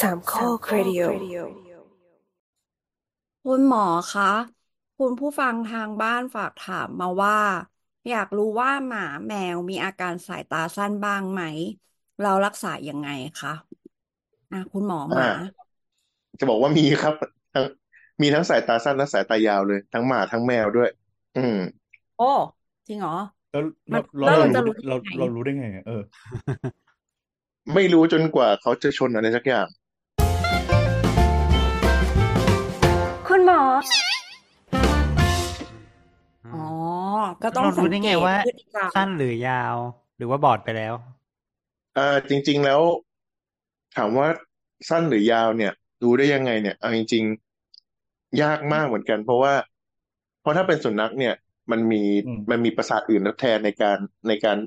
สามข้อครดิโอคุณหมอคะ คุณผู้ฟังทางบ้านฝากถามมาว่า อยากรู้ว่าหมาแมวมีอาการสายตาสั้นบ้างไหม เรารักษายังไงคะอะคุณหมอหอ่ามา จะบอกว่ามีครับทั้งมีทั้งสายตาสั้นและสายตายาวเลย ทั้งหมาทั้งแมวด้วย อืม โอ้ จริงเหรอแล้วมัเรานเราแล้วเราเราจะรู้รู้ได้เราไงเรารู้ได้ไงอะเออ ไม่รู้จนกว่าเขาจะชนอะไรสักอย่าง คุณหมออ๋อ ก็ต้องเราสัรู้งได้เกไงตว่า พฤติกรรมสั้นหรือยาว หรือว่าบอดไปแล้วอ่าจริง ๆแล้ว ถามว่าสั้นหรือยาวเนี่ย ดูได้ยังไงเนี่ยเอาจริง ๆ ยากมากเหมือนกัน เพราะว่า เพราะถ้าเป็นสุนัขเนี่ย มันมีอืม มันมีประสาทอื่นทดแทนในการในการ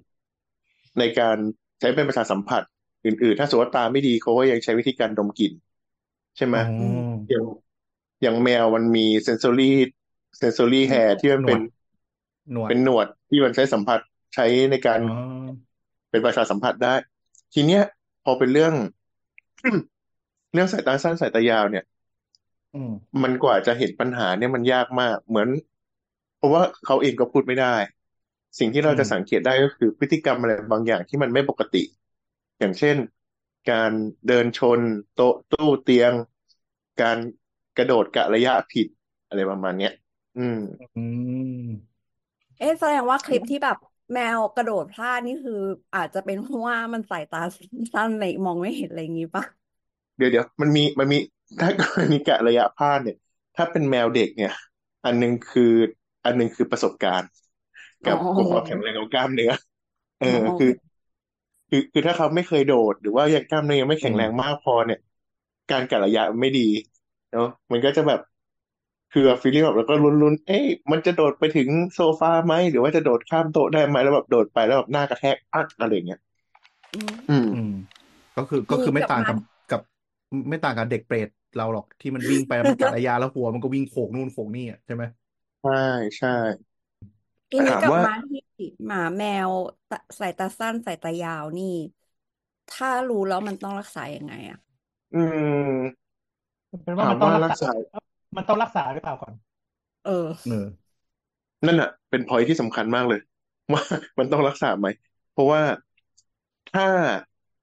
ในการใช้เป็นประสาทสัมผัส อื่นๆ ถ้าสมมติว่าตาไม่ดีเขาก็ยังใช้วิธีการดมกลิ่นใช่ไหม อ๋ออืมอย่าง อย่างแมวมันมีเซน s อรี่เซน s อรี่แฮร์ที่มันหนเป็วนดหนวดเป็นหนวดที่มันใช้สัมผัสใช้ในการอ๋อเป็นประสาทสัมผัสได้ ทีเนี้ย พอเป็นเรื่อง เรื่องสายตาสั้นสายตายาวเนี่ยอืมมันกว่าจะเห็นปัญหาเนี่ยมันยากมาก เหมือน เพราะว่าเขาเองก็พูดไม่ได้ สิ่งที่เราอืมจะสังเกตได้ก็คือพฤติกรรมอะไรบางอย่างที่มันไม่ปกติ อย่างเช่น การเดินชน โต๊ะตู้เตียง การ กระโดดกะระยะผิดอะไรประมาณเนี้ย อืม อืม เอ๊ะแสดงว่าคลิปที่แบบแมวกระโดดพลาดนี่คือ อาจจะเป็นเพราะว่ามันสายตาสั้นเลยมองไม่เห็นอะไรอย่างงี้ปะเดี๋ยวเดี๋ยวมันมีมันมีถ้ากรณีกะระยะพลาดเนี่ย ถ้าเป็นแมวเด็กเนี่ย อันหนึงคือ อันหนึงคือประสบการณ์อ๋อกับกับความแข็งแรงของกล้ามเนื้อเออ๋ออโอคืเคอคือคือถ้าเขาไม่เคยโดด หรือว่ายังกล้ามเนื้อยังไม่อืแข็งมแรงมากพอเนี่ย การกะระยะมันไม่ดี เนาะมันก็จะแบบคือฟีลลิ่งแบบแล้วก็ลุ้นๆ เอ๊ะมันจะโดดไปถึงโซฟาไหม หรือว่าจะโดดข้ามโต๊ะได้ไหมแล้วแบบโดดไปแล้วแบบหน้ากระแทกอักอะไรอย่างเงี้ยอืมอืม อืม ก็คือก็คือคือไม่กับต่างหมากับกับ ไม่ต่างกับเด็กเปรตเราหรอกที่มันวิ่งไปแล้วมันกะระยะแล้วหัวมันก็วิ่งโขกนู่นโขกนี่อะใช่ไหมใช่ใช่ทีแต่นี้ถามกับว่าหมาที่หมาแมวตะสายตาสั้นสายตายาวนี่ ถ้ารู้แล้วมันต้องรักษายังไงอะอืม เป็นว่าถามัมนต้องว่ารักรักษาษา มันต้องรักษาหรือเปล่าก่อน เออเออนั่นอะ เป็นพอยที่สำคัญมากเลย ว่ามันต้องรักษาไหม เพราะว่าถ้า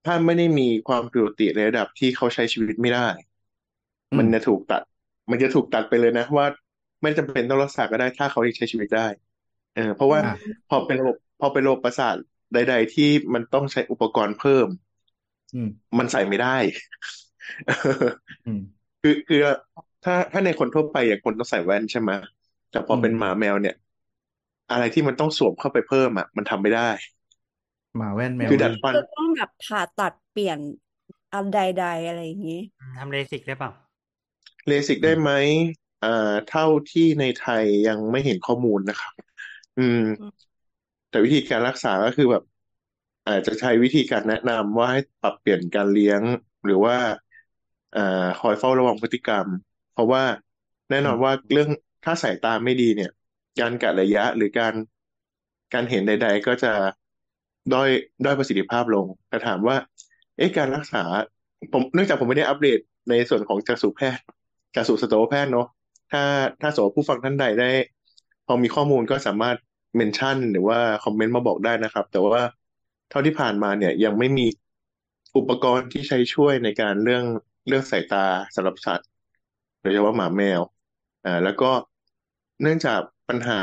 ถ้าไม่ได้มีความผิดปกติในระดับที่เขาใช้ชีวิตไม่ได้อืมันมจะถูกตัด มันจะถูกตัดไปเลยนะ ว่าไม่จำเป็นต้องรักษาก็ได้ ถ้าเขายังใช้ชีวิตได้ เออ เพราะว่าอะพอเป็นระบบพอเป็นระบบประสาทใด ๆ ที่มันต้องใช้อุปกรณ์เพิ่มอืมมันใส่ไม่ได้อืม คือคือถ้าถ้าในคนทั่วไปอย่างคนต้องใส่แว่นใช่ไหมแต่พออืมเป็นหมาแมวเนี่ย อะไรที่มันต้องสวมเข้าไปเพิ่มอะมันทำไม่ได้หมาแว่นแมวคือดัลื่ดนฟันจะต้องแบบผ่าตัดเปลี่ยนอันใดๆอะไรอย่างงี้ทำเลสิกได้เปล่าเลสิกอืได้มไหมอ่าเท่าที่ในไทยยังไม่เห็นข้อมูลนะครับอืมอืม แต่วิธีการรักษาก็คือแบบ อาจจะใช้วิธีการแนะนำว่าให้ปรับเปลี่ยนการเลี้ยง หรือว่า อ่าคอยเฝ้าระวังพฤติกรรม เพราะว่าแน่อืนอนมว่าเรื่องถ้าสายตาไม่ดีเนี่ย การกะระยะหรือการการเห็นใด ๆ ก็จะด้อยด้อยประสิทธิภาพลงแต่ถามว่า เอ๊ะการรักษา ผมเนื่องจากผมไม่ได้อัปเดตในส่วนของจักษุแพทย์จักษุสัตวแพทย์เนาะถ้าถ้าสมมติผู้ฟังท่านใดได้ พอมีข้อมูลก็สามารถเมนชั่น หรือว่าคอมเมนต์มาบอกได้นะครับ แต่ว่าเท่าที่ผ่านมาเนี่ยยังไม่มีอุปกรณ์ที่ใช้ช่วยในการเรื่อง เรื่องสายตาสำหรับสัตว์โดยเฉพาะหมาแมวอ่าแล้วก็เนื่องจากปัญหา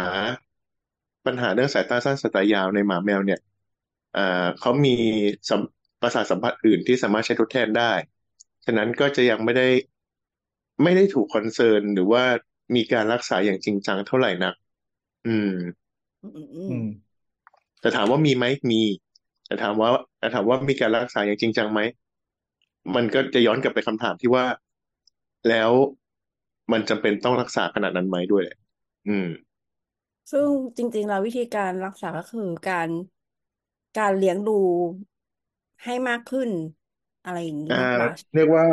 ปัญหาเรื่องสายตาสั้นสายตายาวในหมาแมวเนี่ยอ่าเขามีสัมประสาทสัมผัสอื่นที่สามารถใช้ทดแทนได้ ฉะนั้นก็จะยังไม่ได้ไม่ได้ถูกคอนเซิร์นหรือว่ามีการรักษาอย่างจริงจังเท่าไหร่นัก อืม อืมอืมอือืมมแต่ถามว่ามีไหมมี แต่ถามว่าแต่ถามว่ามีการรักษาอย่างจริงจังไหม มันก็จะย้อนกลับไปคำถามที่ว่า แล้วมันจำเป็นต้องรักษาขนาดนั้นไหมด้วยแหละอืม ซึ่งจริง ๆ แล้ววิธีการรักษาก็คือการการเลี้ยงดูให้มากขึ้น อะไรอย่างนี้อ่ามากกว่าเรียกว่า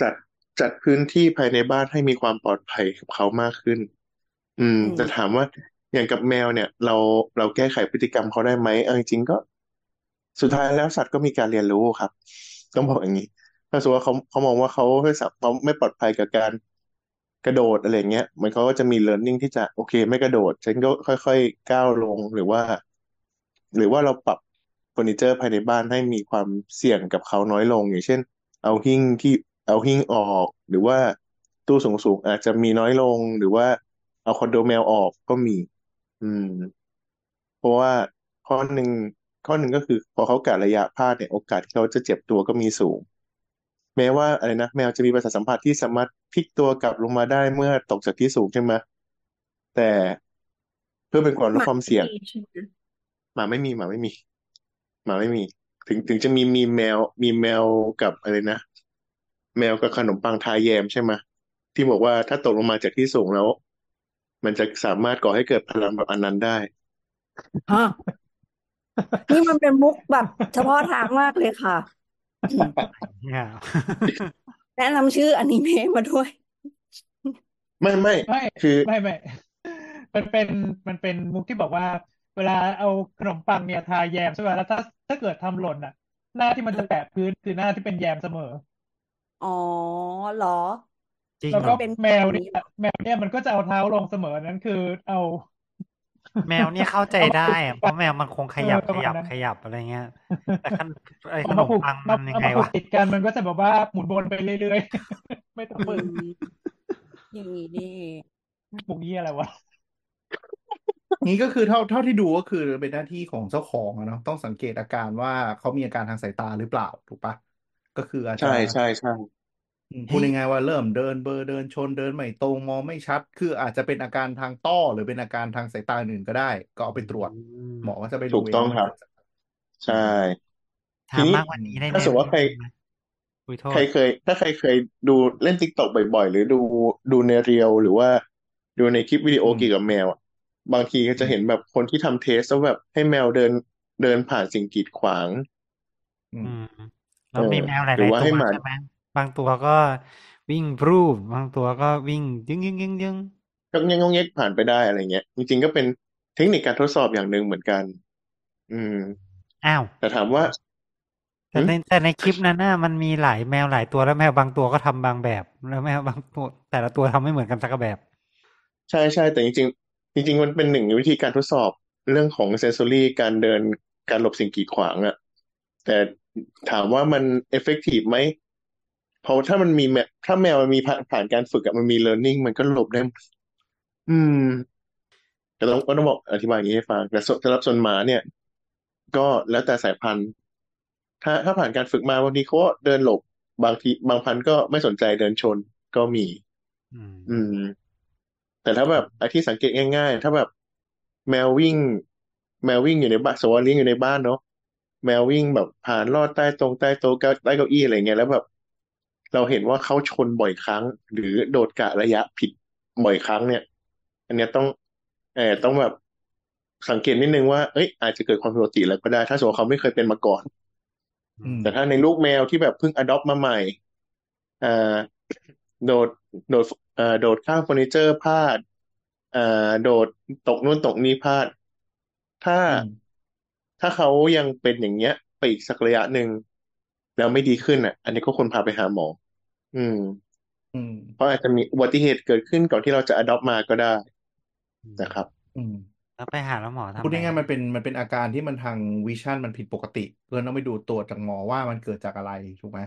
จัดจัดพื้นที่ภายในบ้านให้มีความปลอดภัยกับเขามากขึ้น อืมอืมแต่ถามว่าอย่างกับแมวเนี่ย เราเราแก้ไขพฤติกรรมเขาได้ไหมเอาจริงๆก็ สุดท้ายแล้วสัตว์ก็มีการเรียนรู้ครับ ต้องบอกอย่างนี้เพ ถ้าสมมติว่าเขาเขามองว่าเขาไม่สับเขาไม่ปลอดภัยกับการกระโดดอะไรเงี้ยมันเขาก็จะมี learning ที่จะโอเค ไม่กระโดด ฉันก็ค่อยๆก้าวลงหรือว่า หรือว่าเราปรับเฟอร์นิเจอร์ภายในบ้านให้มีความเสี่ยงกับเขาน้อยลง อย่างเช่น เอาหิ้งที่เอาหิ้งออก หรือว่าตู้สูงๆอาจจะมีน้อยลง หรือว่าเอาคอนโดแมวออกก็มี อืม เพราะว่าข้อหนึ่งข้อหนึ่งก็คือ พอเขากะระยะพลาดเนี่ยโอกาสที่เขาจะเจ็บตัวก็มีสูง แม้ว่าอะไรนะแมวจะมีประสาทสัมผัสที่สามารถพลิกตัวกลับลงมาได้เมื่อตกจากที่สูงใช่ไหมแต่เพื่อเป็นความลดความเสี่ยงใช่ไหมหมาไม่มีหมาไม่มีหมาไม่มี ถึงถึงจะมีมีแมวมีแมวกับอะไรนะแมวกับขนมปังทาแยมใช่ไหมที่บอกว่าถ้าตกลงมาจากที่สูงแล้ว มันจะสามารถก่อให้เกิดพลังแบบอันนั้นได้ ฮะนี่มันเป็นมุกแบบเฉพาะทางมากเลยค่ะเนี่ย แนะนำชื่ออนิเมะมาด้วย ไม่ไม่ไม่คือไม่ไม่มันเป็นมันเป็นมุกที่บอกว่า เวลาเอาขนมปังเนี่ยทาแยมใช่ไหมแล้วถ้าถ้าเกิดทำหล่นอะ หน้าที่มันจะแตะพื้นคือหน้าที่เป็นแยมเสมอ อ๋อเหรอจริงแล้วเหรก็อเป็นแมวแบบเนี่นี้ยเหรอแมวเนี่ยมันก็จะเอาเท้าลงเสมอนั่นคือเอา แมวเนี่ยเข้าใจเอามาได้ผูกอะเพราะแมวมันคงขเออยับปขระมายัณบนั้นขยับอะไรเงี้ยแต่ขนไอ้ขเอานมามผูกปังมามันยัเอางไงมาผูกวะติดกันมันก็จะแบบว่าหมุนวนไปเรื่อยๆ ไม่ต้องอืฝึกมอย่างนี้นี่เองมุกนี้อะไรวะนี้ก็คือเท่าเท่าที่ดูก็คือเป็นหน้าที่ของเจ้าของอะเนาะต้องสังเกตอาการว่าเขามีอาการทางสายตาหรือเปล่าถูกปะก็คืออาจจะใช่ใช่ใช่ อืมพูดง่ายๆว่าเริ่มเดินเบลอเดินชนเดินไม่ตรงมองไม่ชัด คืออาจจะเป็นอาการทางต้อ หรือเป็นอาการทางสายตาอื่นก็ได้ ก็เอาไปตรวจ อืมหมอก็จะไปถูดูกเองต้องว่ามันครับ เกิดจากใช่ ทีถามนี้มากกว่านี้ได้ถ้าไหมสมมติว่าใครอุ้ยโทใครษ เคย ถ้าใครเคยดูเล่นติ๊กต็อกบ่อยๆ หรือดูดูในเรียวหรือว่าดูในคลิปวิดีโออืมเกี่ยวกับแมวอะบางทีก็จะเห็นแบบคนที่ทำเทสแล้วแบบให้แมวเดินเดินผ่านสิ่งกีดขวาง อืมอืมแล้วมีเออแมวหลาหรือยว่าๆ ตัให้วหมา ใช่ไหม บางตัวก็วิ่งพรูดบางตัวก็วิ่งยึงยึงยึงยึงก็เงี้ยงเงี้ยผ่านไปได้อะไรเงี้ย จริงๆก็เป็นเทคนิคการทดสอบอย่างหนึ่งเหมือนกัน อืม อ้าว แต่ถามว่า แต่หืมในแต่ในคลิปนั้นน่ะมันมีหลายแมวหลายตัวแล้วแมวบางตัวก็ทำบางแบบ แล้วแมวบางตัวแต่ละตัวทำไม่เหมือนกันสักแบบ ใช่ใช่แต่จริง ๆ จริง ๆ มันเป็นหนึ่งในวิธีการทดสอบเรื่องของเซนซอรี่การเดินการหลบสิ่งกีดขวางอะแต่ถามว่ามันเอฟเฟกตีฟไหม เพราะถ้ามันมีแมถ้าแมวมันมีผ่านผ่านการฝึกอะมันมี learning มันก็หลบได้ อืมแต่ต้องก็ต้องบอกอธิบายอย่างนี้ให้ฟังแต่สำหรับส่วนหมาเนี่ย ก็แล้วแต่สายพันธุ์ ถ้าถ้าผ่านการฝึกมาบางทีเขาก็เดินหลบบางทีบางพันธุ์ก็ไม่สนใจเดินชนก็มีอืมอืม แต่ถ้าแบบไอ้ที่สังเกตง่าย ๆ ถ้าแบบแมววิ่ง แมววิ่งอยู่ในบ้านสมมติว่าเลี้ยงอยู่ในบ้านเนาะแมววิ่งแบบผ่านลอดใต้ตรงใต้โต๊ะเก้าใต้เก้าอี้อะไรเงี้ยแล้วแบบ เราเห็นว่าเขาชนบ่อยครั้ง หรือโดดกะระยะผิดบ่อยครั้งเนี่ย อันเนี้ยต้องเออต้องแบบสังเกตนิดนึงว่าเอ้ยอาจจะเกิดความผิดปกติแล้วก็ได้ ถ้าสมมติว่าเขาไม่เคยเป็นมาก่อนอืมแต่ถ้าในลูกแมวที่แบบเพิ่งอดอปมาใหม่อ่าโดดโดดเอ่อโดดข้ามเฟอร์นิเจอร์พลาดอ่าโดดตกนู่นตกนี่พลาด ถ้าอืมถ้าเขายังเป็นอย่างเงี้ย ไปอีกสักระยะหนึ่งแล้วไม่ดีขึ้นอะ อันนี้ก็ควรพาไปหาหมอ อืม อืม เพราะอาจจะมีอุบัติเหตุเกิดขึ้นก่อนที่เราจะอดอปมาก็ได้อืมนะครับ อืม แล้วไปหาแล้วหมอทำพูดไงง่ายๆมันเป็นมันเป็นอาการที่มันทางวิชั่นมันผิดปกติ เพื่อนต้องไปดูตัวจากหมอว่ามันเกิดจากอะไรถูกไหม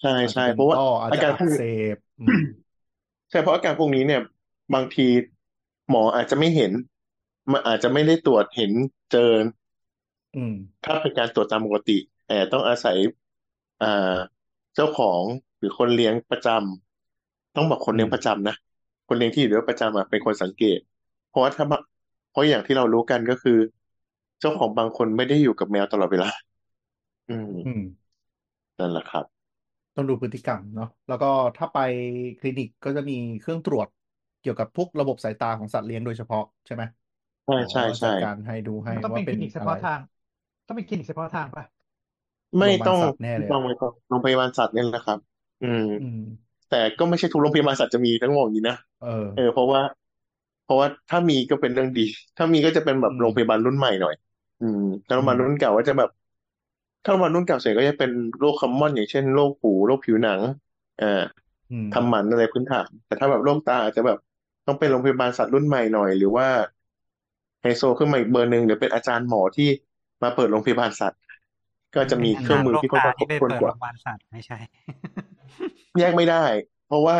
ใช่อาจจะใช่เป็นเพราะว่าต้ออาจอาจะการอัพวกกเสนี้บอืม ใช่เพราะอาการพวกนี้เนี่ย บางทีหมออาจจะไม่เห็น มันอาจจะไม่ได้ตรวจเห็นเจอ อืม ถ้าเป็นการตรวจตามปกติแต่ต้องอาศัยอ่าเจ้าของห รือคนเลี้ยงประจำต้องบอกคนเลี้ยงอืมประจำนะคนเลี้ยงที่อยู่ด้วยประจำอะเป็นคนสังเกต เพราะว่าถ้าบางเพราะอย่างที่เรารู้กันก็คือ เจ้าของบางคนไม่ได้อยู่กับแมวตลอดเวลาอืมอืมนั่นแหละครับ ต้องดูพฤติกรรมเนาะแล้วก็ถ้าไปคลินิกก็จะมีเครื่องตรวจเกี่ยวกับพวกระบบสายตาของสัตว์เลี้ยงโดยเฉพาะใช่ไหมหใช่มอใช่จัดใช่การให้ดูให้มันต้องว่าเป็นคเป็ลินนิกเฉอะไรพาะทาง ต้องเป็นคลินิกเฉพาะทางป่ะไม่โรงพยาบาลต้องสัตว์แน่เลยต้ออะงไม่ต้องโรงพยาบาลสัตว์เนี่ยแหละครับ อืม อืม แต่ก็ไม่ใช่ทุกโรงพยาบาลสัตว์จะมีทั้งหมดอย่างนี้นะเออ เออเพราะว่า เพราะว่าถ้ามีก็เป็นเรื่องดี ถ้ามีก็จะเป็นแบบอืมโรงพยาบาลรุ่นใหม่หน่อย อืมถ้าโรงพยาบาลอืมรุ่นเก่าก็จะแบบ ถ้าวันรุ่นเก่าเสร็จก็จะเป็นโรคคอมมอน อย่างเช่นโรคหูโรคผิวหนังอ่าอืม ทำหมันอะไรพื้นฐาน แต่ถ้าแบบโรคตาอาจจะแบบต้องเป็นโรงพยาบาลสัตว์รุ่นใหม่หน่อย หรือว่าไฮโซขึ้นมาอีกเบอร์หนึ่งหรือเป็นอาจารย์หมอที่มาเปิดโรงพยาบาลสัตว์ ก็จะมีเครื่องมือที่ค่อนข้างครบที่ไปถ้วนเปิดกโรว่า งพยาบาลสัตว์ไม่ใช่ แยกไม่ได้ เพราะว่า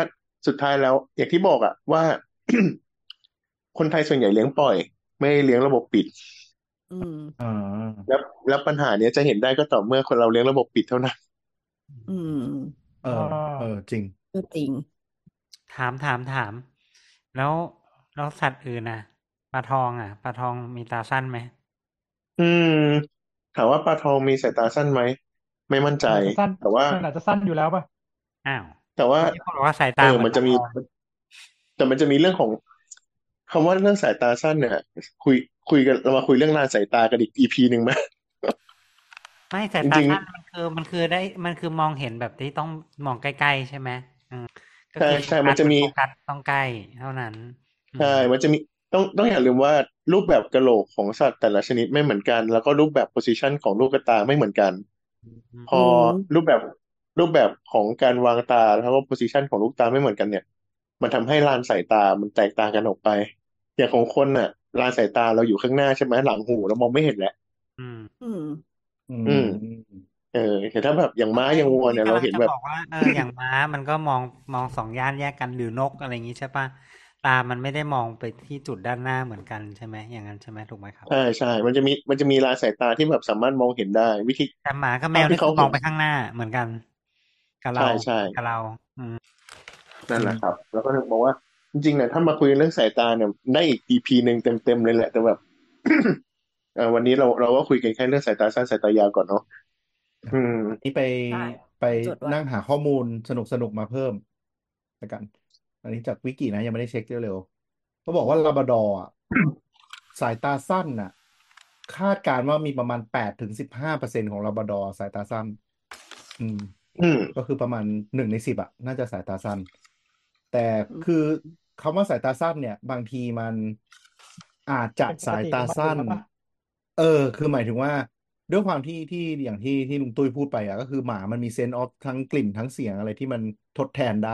สุดท้ายแล้ว อย่างที่บอกอะว่า คนไทยส่วนใหญ่เลี้ยงปล่อย ไม่เลี้ยงระบบปิดอืมอ่าแล้วแล้วปัญหาเนี้ยจะเห็นได้ก็ต่อเมื่อคนเราเลี้ยงระบบปิดเท่านั้นอืม เออ เออ จริงก็จริง ถามถามถาม แล้วแล้วสัตว์อื่นนะปลาทองอะปลาทองมีตาสั้นไหมอืม ถามว่าปลาทองมีสายตาสั้นไหม ไม่มั่นใจมันอาจจะสั้นแต่ว่ามันอาจจะสั้นอยู่แล้วป่ะ อ้าวแต่ว่าที่เขาบอกว่าสายเอตาอเหมืมัอนนจะปลามีทองแต่มันจะมีเรื่องของคำว่าเรื่องสายตาสั้นเนี่ยคุยคุยกันเรามาคุยเรื่องลานสายตากันอีก EP หนึ่งไหมไม่สายจตาริงสั้นมันคือมันคือได้มันคือมองเห็นแบบที่ต้องมองใกล้ๆใช่ไหมอืมก็ใช่คือใช่มันจะมีโฟกัสต้องใกล้เท่านั้นอืมใช่มันจะมีต้องต้องอย่าลืมว่ารูปแบบกะโหลกของสัตว์แต่ละชนิดไม่เหมือนกัน แล้วก็รูปแบบ position ของลูกตาไม่เหมือนกัน พอมรูปแบบ รูปแบบของการวางตาแล้วก็ position ของลูกตาไม่เหมือนกันเนี่ย มันทำให้ลานสายตามันแตกต่างกันออกไป อย่างของคนน่ะลานสายตาเราอยู่ข้างหน้าใช่ไหมหลังหูเรามองไม่เห็นแล้วอืม อืม อือืมมเออแต่ถ้าแบบอย่างม้าอย่างวัวเนี่ยเราเห็นแบบกำลังจะบอกว่าเอออย่างม้ามันก็มองมองสองย่านแยกกันหรือนกอะไรอย่างงี้ใช่ปะตา มันไม่ได้มองไปที่จุดด้านหน้าเหมือนกันใช่ไหมอย่างนั้นใช่ไหมถูกไหมครับใช่ใช่ มันจะมีมันจะมีลานสายตาที่แบบสามารถมองเห็นได้ วิธีแต่หมากับแมวที่นี่เขาคือมองไปข้างหน้าเหมือนกัน กับเราใช่ใช่กับเราอืมนั่นแหละครับ แล้วก็ถึงบอกว่าจริงๆเนี่ยถ้ามาคุยเรื่องสายตาเนี่ยได้อีก EP หนึ่งเต็มๆเลยแหละ แต่แบบเออวันนี้เราเราก็คุยกันแค่เรื่องสายตาสั้นสายตายาวก่อนเนาะอืมนี่ไปได้ไปจดไว้นั่งหาข้อมูลสนุกสนุกมาเพิ่มแล้วกัน อันนี้จากวิกินะยังไม่ได้เช็คเร็วๆเขาบอกว่าลาบราดอร์อะสายตาสั้นน่ะ คาดการณ์ว่ามีประมาณแปดถึงสิบห้าเปอร์เซ็นของลาบราดอร์สายตาสั้น อืม อืม ก็คือประมาณหนึ่งในสิบอะน่าจะสายตาสั้น แต่อืมคือคำว่าสายตาสั้นเนี่ย บางทีมันอาจจะเป็นปกสายติตาของมันสั้นอยู่แล้วปะเออ คือหมายถึงว่า ด้วยความที่ที่อย่างที่ที่ลุงตุ้ยพูดไปอะก็คือหมามันมีเซนส์ออฟทั้งกลิ่นทั้งเสียงอะไรที่มันทดแทนได้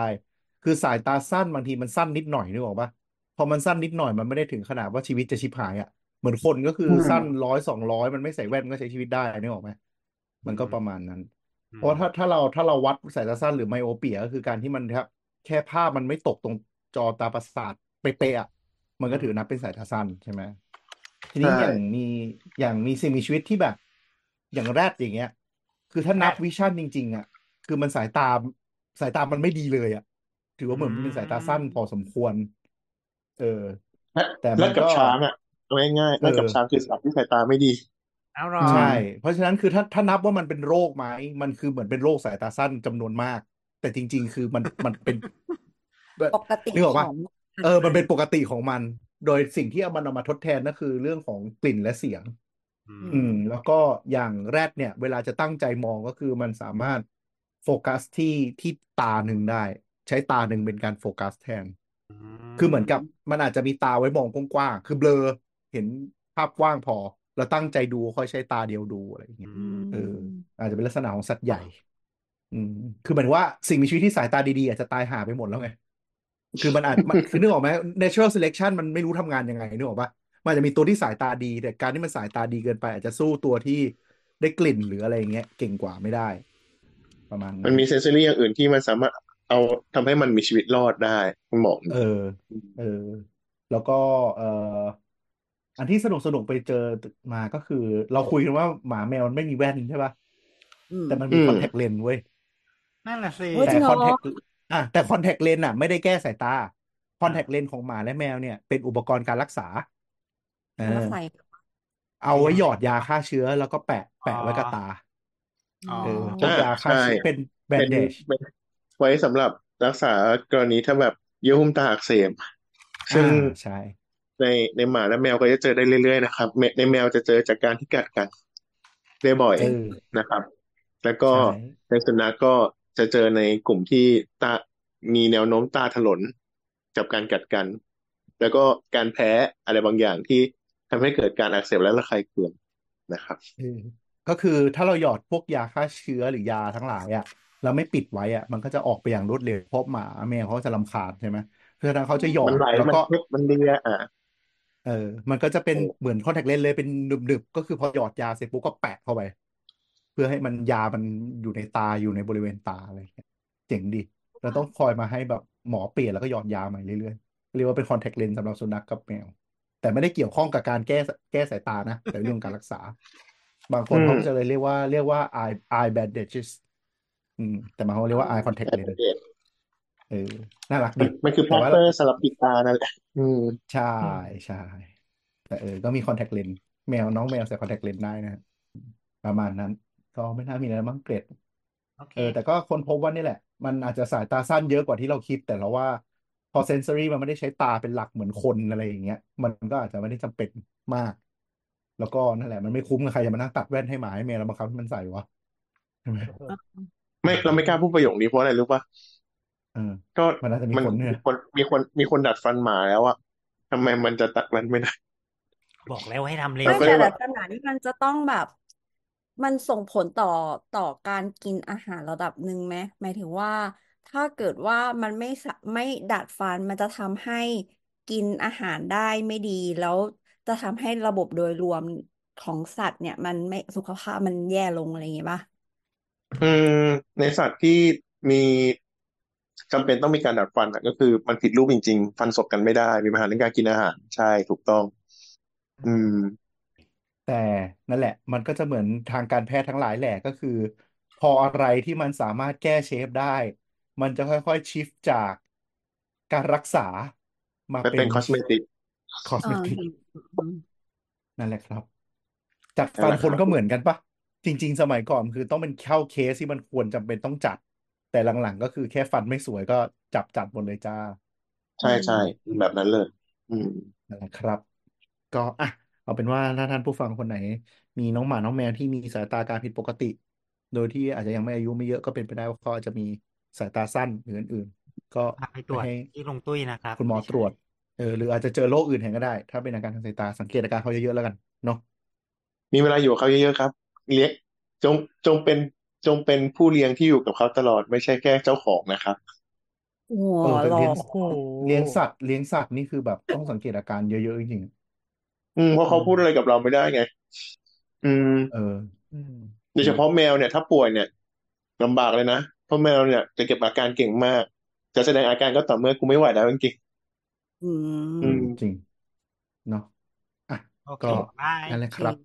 คือสายตาสั้นบางทีมันสั้นนิดหน่อยนึกออกปะพอมันสั้นนิดหน่อยมันไม่ได้ถึงขนาดว่าชีวิตจะชิบหายอะเหมือนคนก็คืออืมสั้นร้อยสองร้อยมันไม่ใส่แว่นก็ใช้ชีวิตได้นึกออกไหมมันก็ประมาณนั้น เพราะว่าถ้าถ้าเราถ้าเราวัดสายตาสั้นหรือไมโอเปียก็คือการที่มันครับแค่ภาพมันไม่ตกตรงจอตาประสาทเป๊ะๆอะมันก็ถือนับเป็นสายตาสั้นใช่ไหมทีนี้ใช่อย่างมีอย่างมีสิ่งมีชีวิตที่แบบ อย่างแรดอย่างเงี้ย คือถ้านับวิชั่นจริง ๆ อะ คือมันสายตาสายตามันไม่ดีเลยอะ ถือว่าเหมือนมันเป็นสายตาสั้นพอสมควร เออและแต่มันและกับก็ช้างอะเอาง่ายๆและกับเออช้างคือสัตว์ที่สายตาไม่ดีเอาหรอ ใช่ เพราะฉะนั้นคือถ้าถ้านับว่ามันเป็นโรคไหมมันคือเหมือนเป็นโรคสายตาสั้นจำนวนมาก แต่จริง ๆ คือมันมันเป็นปกตินึกออกขปะองเออ มันเป็นปกติของมัน โดยสิ่งที่เอามันเอามาทดแทนก็คือเรื่องของกลิ่นและเสียงอือืมอืม แล้วก็อย่างแรดเนี่ย เวลาจะตั้งใจมองก็คือมันสามารถโฟกัสที่ที่ตาหนึ่งได้ ใช้ตาหนึ่งเป็นการโฟกัสแทน คือเหมือนกับมันอาจจะมีตาไว้มองกว้างๆคือเบลอเห็นภาพกว้างพอ แล้วตั้งใจดูค่อยใช้ตาเดียวดูอะไรอย่างเงี้ยอืมเอออาจจะเป็นลักษณะของสัตว์ใหญ่ อืมคือหมายถึงว่าสิ่งมีชีวิตที่สายตาดีๆ อาจจะตายหาไปหมดแล้วไงคือมันอาจมันคือนึกออกไหม natural selection มันไม่รู้ทำงานยังไงนึกออกปะมันอาจจะมีตัวที่สายตาดี แต่การที่มันสายตาดีเกินไป อาจจะสู้ตัวที่ได้กลิ่นหรืออะไรอย่างเงี้ยเก่งกว่าไม่ได้ ประมาณมันั้นนมีเซนซอรี่อย่างอื่นที่มันสามารถเอาทำให้มันมีชีวิตรอดได้คุณหมอเออ เออ แล้วก็เอ่อ อันที่สนุกสนุกไปเจอมาก็คือ เราคุยกันว่าหมาแมวมันไม่มีแว่นใช่ปะอืมแต่มันมีอืมคอนแทคเลนส์เว้ยนั่นแหละสิเฮ้ยจริแต่งเหรอคอนแทคอะแต่คอนแทคเลนส์อะ ไม่ได้แก้สายตาคอนแทคเลนส์ของหมาและแมวเนี่ยเป็นอุปกรณ์การรักษาเอแล้วอใส่เอาไว้หยอดยาฆ่าเชื้อ แล้วก็แปะ แปะไว้กับตาอ๋อเออพวกยาฆ่าเชื้อใช่เป็นแบเป็นนเดจเป็นไว้สำหรับรักษากรณีถ้าแบบเยื่อหุ้มตาอักเสบซึ่งอ่าใช่ ในในหมาและแมวก็จะเจอได้เรื่อยๆนะครับในในแมวจะเจอจากการที่กัดกันได้บ่อยเออนะครับ แล้วก็ใช่ในสุนัขก็จะเจอในกลุ่มที่ตามีแนวโน้มตาถลนกับการกัดกัน แล้วก็การแพ้อะไรบางอย่างที่ทำให้เกิดการอักเสบและระคายเคืองนะครับเออก็คือถ้าเราหยอดพวกยาฆ่าเชื้อหรือยาทั้งหลายอะเราไม่ปิดไว้อะ มันก็จะออกไปอย่างรวดเร็วเพราะหมาแมวเขาจะรำคาญใช่ไหมเพราะฉะนั้นเขาจะหยอมันดไหลแล้วมันก็พลิกมันเลียอะ เออ มันก็จะเป็นโอ้เหมือนคอนแทคเลนส์เลยเป็นดึบๆ ก็คือพอหยอดยาเสร็จปุ๊บก็แปะเข้าไป เพื่อให้มันยามันอยู่ในตาอยู่ในบริเวณตาอะไรอย่างเงี้ยเจ๋งดีเราต้องคอยมาให้แบบหมอเปลี่ยนแล้วก็หยอดยาใหม่เรื่อยๆ เรียกว่าเป็นคอนแทคเลนส์สำหรับสุนัขกับแมว แต่ไม่ได้เกี่ยวข้องกับการแก้แก้สายตานะ แต่เรื่องการรักษา บางคนอืมเขาก็จะเลยเรียกว่าเรียกว่า eye eye bandages อืมแต่บางคนเรียกว่า eye contact lens เออน่ารักดีมันคือพแต่ลาสเตอร์สำหรับปิดตานั่นแหละอืมใช่ใช่แต่เออ ก็มีคอนแทคเลนส์แมวน้องแมวใส่คอนแทคเลนส์ได้นะฮะประมาณนั้น ก็ไม่น่ามีอะไรมั้งเกรดโอเคเออ แต่ก็ค้นพบว่านี่แหละ มันอาจจะสายตาสั้นเยอะกว่าที่เราคิด แต่เราว่าพอเซนซอรี่มันไม่ได้ใช้ตาเป็นหลักเหมือนคนอะไรอย่างเงี้ย มันก็อาจจะไม่ได้จำเป็นมาก แล้วก็นั่นแหละ มันไม่คุ้มกับใครจะมานั่งตัดแว่นให้หมาให้แมวแล้วบังคับให้มันใส่วะใช่ไหมไม่เราไม่กล้าพูดประโยคนี้เพราะอะไรรู้ป่ะเออ ก็มันอาจจะมีมันผลเนี่ยมีคนมีคนมีคนดัดฟันหมาแล้วอะทำไมมันจะตัดมันไม่ได้ บอกแล้วให้ทำเร็วไม่ก็แต่เลยแบละบขนาดนี้มันจะต้องแบบ มันส่งผลต่อต่อการกินอาหารระดับหนึ่งไหมหมายถึงว่าถ้าเกิดว่ามันไม่สะไม่ดัดฟันมันจะทำให้กินอาหารได้ไม่ดี แล้วจะทำให้ระบบโดยรวมของสัตว์เนี่ย มันไม่สุขภาพมันแย่ลงอะไรอย่างงี้ป่ะอืมในสัตว์ที่มี จำเป็นต้องมีการดัดฟันอะก็คือมันผิดรูปจริง ๆ ฟันสบกันไม่ได้ มีปัญหาเรื่องการกินอาหารใช่ถูกต้อง อืม แต่นั่นแหละ มันก็จะเหมือนทางการแพทย์ทั้งหลายแหละก็คือ พออะไรที่มันสามารถแก้เชฟได้ มันจะค่อยๆชิฟจากการรักษามาไปเป็เป็นนคอสเมติกคอสเอเมอติกเห็นอืมนั่นแหละครับ จัดนั่ฟันนแหละคคนรับก็เหมือนกันปะจริง ๆ สมัยก่อนคือต้องเป็นเข้าเคสที่มันควรจำเป็นต้องจัด แต่หลังๆก็คือแค่ฟันไม่สวยก็จับจัดหมดเลยจ้า ใช่ใช่แบบนั้นเลย อืมนั่นแหละครับ ก็อะเอาเป็นว่าถ้าท่านผู้ฟังคนไหน มีน้องหมาน้องแมวที่มีสายตาการผิดปกติ โดยที่อาจจะยังไม่อายุไม่เยอะก็เป็นไปได้ว่าเขาอาจจะมีสายตาสั้นหรืออื่นๆ ก็พาไปตรวจให้ที่ลุงตุ้ยนะครับคุณหมอไม่ใช่ตรวจเออหรืออาจจะเจอโรคอื่นแทนก็ได้ ถ้าเป็นอาการทางสายตาสังเกตอาการเขาเยอะๆแล้วกันเนาะมีเวลาอยู่กับเขาเยอะๆครับ เลี้ยงจงจงเป็น จงเป็นผู้เลี้ยงที่อยู่กับเขาตลอดไม่ใช่แค่เจ้าของนะครับหัวเออแต่หลอเลี้ยงโอ้โหเลี้ยงสัตว์เลี้ยงสัตว์นี่คือแบบต้องสังเกตอาการเยอะๆจริงอืมเพราะเขาพูดอะไรกับเราไม่ได้ไง อืมๆเออ อืม โดยเฉพาะแมวเนี่ย ถ้าป่วยเนี่ยลำบากเลยนะ เพราะแมวเนี่ยจะเก็บอาการเก่งมาก จะแสดงอาการก็ต่อเมื่อกูไม่ไหวแล้วจริงอืม ๆอืมจริง เนาะอะโอเคก็บายนั่นแหละครับ